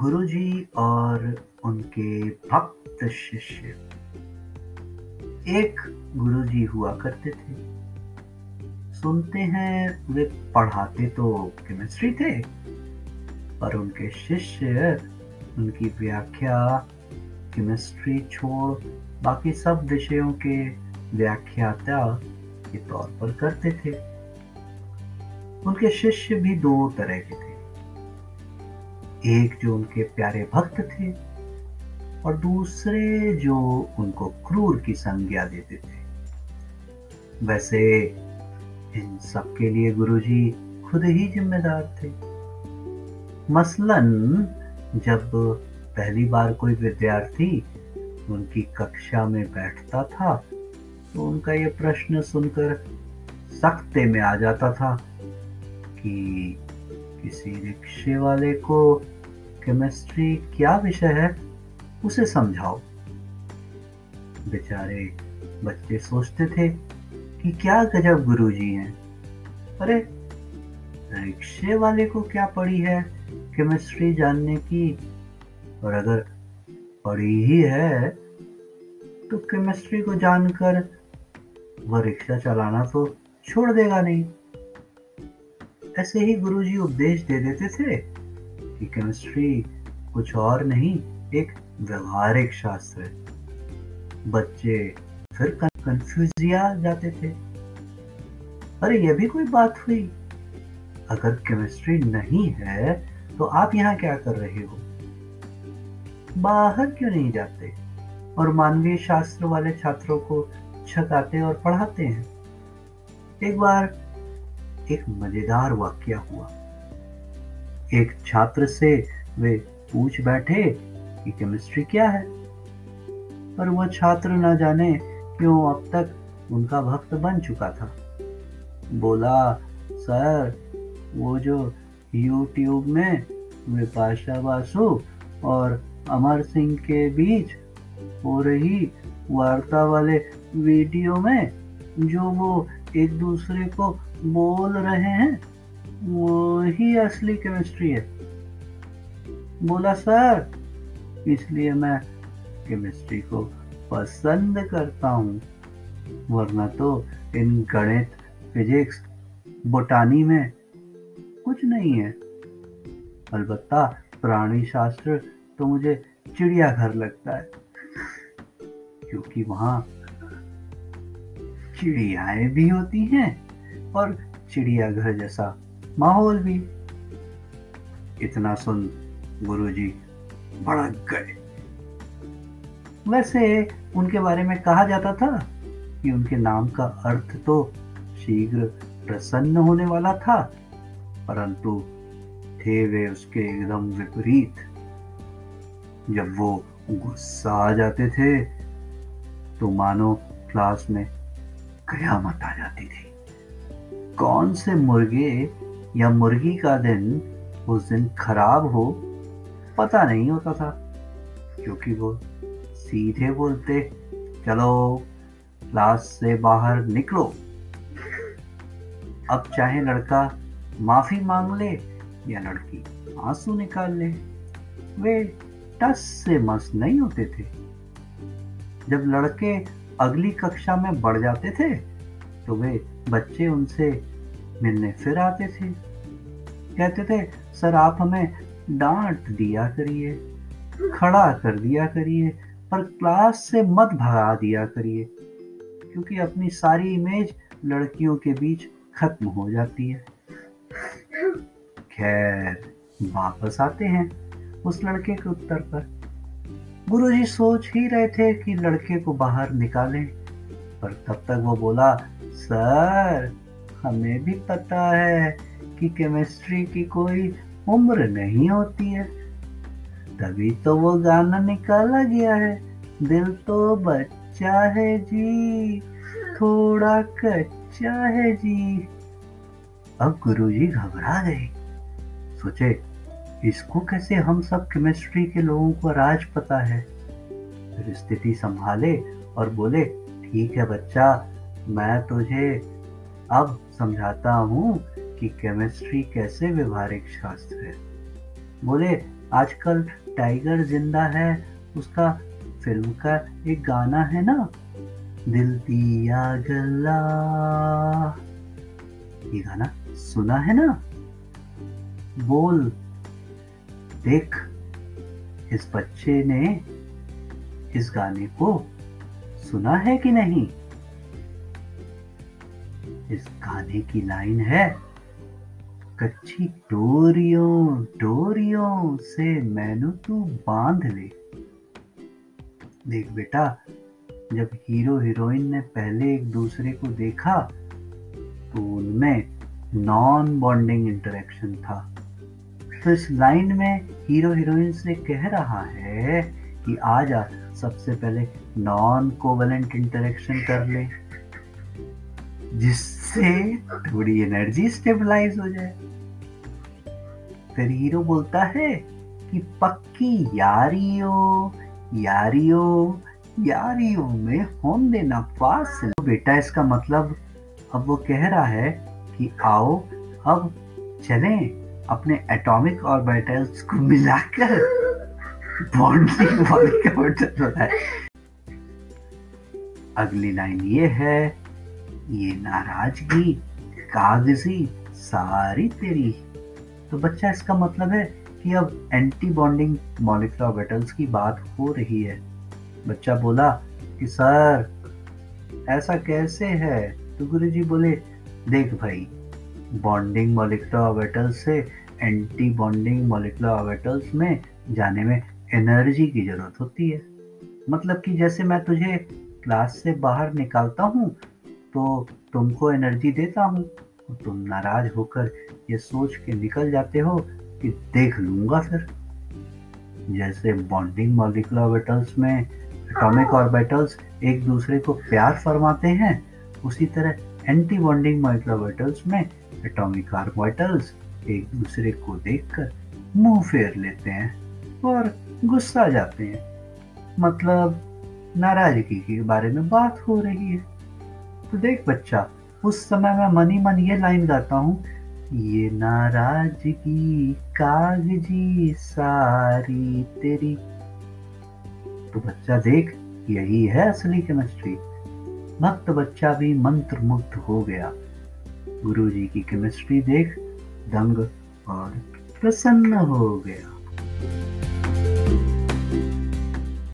गुरुजी और उनके भक्त शिष्य। एक गुरुजी हुआ करते थे। सुनते हैं, वे पढ़ाते तो केमिस्ट्री थे, पर उनके शिष्य, उनकी व्याख्या केमिस्ट्री छोड़, बाकी सब विषयों के व्याख्याता के तौर पर करते थे। उनके शिष्य भी दो तरह के थे। एक जो उनके प्यारे भक्त थे और दूसरे जो उनको क्रूर की संज्ञा देते थे। वैसे इन सब के लिए गुरुजी खुद ही जिम्मेदार थे। मसलन, जब पहली बार कोई विद्यार्थी उनकी कक्षा में बैठता था तो उनका ये प्रश्न सुनकर सख्ते में आ जाता था कि किसी रिक्शे वाले को केमिस्ट्री क्या विषय है, उसे समझाओ। बेचारे बच्चे सोचते थे कि क्या गजब गुरुजी हैं। अरे, रिक्शे वाले को क्या पड़ी है केमिस्ट्री जानने की? और अगर पड़ी ही है तो केमिस्ट्री को जानकर वह रिक्शा चलाना तो छोड़ देगा नहीं। ऐसे ही गुरुजी उपदेश दे देते थे कि केमिस्ट्री कुछ और नहीं, एक व्यवहारिक शास्त्र है। बच्चे फिर कंफ्यूजिया जाते थे। अरे यह भी कोई बात हुई? अगर केमिस्ट्री नहीं है तो आप यहाँ क्या कर रहे हो? बाहर क्यों नहीं जाते? और मानवीय शास्त्र वाले छात्रों को छकाते और पढ़ाते हैं। एक बार एक मज़ेदार वाक्य हुआ। एक छात्र से वे पूछ बैठे कि केमिस्ट्री क्या है? पर वह छात्र न जाने क्यों अब तक उनका भक्त बन चुका था। बोला, सर, वो जो यूट्यूब में विपाशा बासु और अमर सिंह के बीच हो रही वार्ता वाले वीडियो में, जो वो एक दूसरे को बोल रहे हैं, वो ही असली केमिस्ट्री है। बोला, सर, इसलिए मैं केमिस्ट्री को पसंद करता हूँ, वरना तो इन गणित फिजिक्स बोटानी में कुछ नहीं है। अलबत्ता प्राणी शास्त्र तो मुझे चिड़ियाघर लगता है, क्योंकि वहाँ चिड़ियाएँ भी होती हैं और चिड़ियाघर जैसा माहौल भी। इतना सुन गुरुजी भड़क गए। वैसे उनके बारे में कहा जाता था कि उनके नाम का अर्थ तो शीघ्र प्रसन्न होने वाला था, परंतु थे वे उसके एकदम विपरीत। जब वो गुस्सा आ जाते थे तो मानो क्लास में कयामत आ जाती थी। कौन से मुर्गे या मुर्गी का दिन उस दिन खराब हो, पता नहीं होता था, क्योंकि वो सीधे बोलते, चलो क्लास से बाहर निकलो। अब चाहे लड़का माफ़ी मांग ले या लड़की आँसू निकाल ले, वे टस से मस नहीं होते थे। जब लड़के अगली कक्षा में बढ़ जाते थे तो वे बच्चे उनसे मिलने फिर आते थे। कहते थे, सर, आप हमें डांट दिया करिए, खड़ा कर दिया करिए, पर क्लास से मत भगा दिया करिए, क्योंकि अपनी सारी इमेज लड़कियों के बीच खत्म हो जाती है। खैर, वापस आते हैं उस लड़के के उत्तर पर। गुरुजी सोच ही रहे थे कि लड़के को बाहर निकालें, पर तब तक वो बोला, सर, हमें भी पता है कि केमिस्ट्री की कोई उम्र नहीं होती है। तभी तो वो गाना निकाला गया है। दिल तो बच्चा है जी, थोड़ा कच्चा है जी। अब गुरुजी घबरा गए। सोचे इसको कैसे हम सब केमिस्ट्री के लोगों को राज पता है? फिर स्थिति संभाले और बोले, ठीक है बच्चा, मैं तुझे अब समझाता हूँ कि केमिस्ट्री कैसे व्यवहारिक शास्त्र है। बोले, आजकल टाइगर ज़िंदा है, उसका फ़िल्म का एक गाना है ना? दिल दिया गला। ये गाना सुना है ना? बोल देख, इस बच्चे ने इस गाने को सुना है कि नहीं? इस गाने की लाइन है, कच्ची डोरियों डोरियों से मैनू तू बाँध ले। देख बेटा, जब हीरो हीरोइन ने पहले एक दूसरे को देखा तो उनमें नॉन बॉन्डिंग इंटरेक्शन था। तो इस लाइन में हीरो हीरोइन से कह रहा है कि आ जा सबसे पहले नॉन कोवलेंट इंटरेक्शन कर ले, जिससे थोड़ी एनर्जी स्टेबलाइज हो जाए। फिर हीरो बोलता है कि पक्की यारियो यारियो यारियो में होन देना फासिल। बेटा, इसका मतलब अब वो कह रहा है कि आओ, अब चलें। अपने एटॉमिक ऑर्बिटल्स को मिलाकर बॉन्डिंग वाली है अगली लाइन ये है, ये नाराज़गी, कागज़ी, सारी तेरी। तो बच्चा, इसका मतलब है कि अब एंटी बॉन्डिंग मॉलिकुलर ऑर्बिटल्स की बात हो रही है। बच्चा बोला कि, सर, ऐसा कैसे है? तो गुरु जी बोले, देख भाई बॉन्डिंग मॉलिकुलर ऑर्बिटल्स से एंटी बॉन्डिंग मोलिकुलर ऑर्बिटल्स में जाने में एनर्जी की ज़रूरत होती है। मतलब कि जैसे मैं तुझे क्लास से बाहर निकालता हूँ तो तुमको एनर्जी देता हूँ तुम नाराज़ होकर ये सोच के निकल जाते हो कि देख लूँगा फिर। जैसे बॉन्डिंग मॉलिकुलर ऑर्बिटल्स में एटॉमिक ऑर्बिटल्स एक दूसरे को प्यार फरमाते हैं, उसी तरह एंटी बॉन्डिंग मॉलिकुलर ऑर्बिटल्स में एटॉमिक ऑर्बिटल्स एक दूसरे को देखकर मुँह फेर लेते हैं और गुस्सा जाते हैं। मतलब नाराज़गी के बारे में बात हो रही है। तो देख बच्चा, उस समय मैं मनी मन ये लाइन गाता हूँ, ये नाराज़गी कागज़ी सारी तेरी। तो बच्चा देख, यही है असली केमिस्ट्री भक्त बच्चा भी मंत्र मुग्ध हो गया। गुरु जी की केमिस्ट्री देख दंग और प्रसन्न हो गया।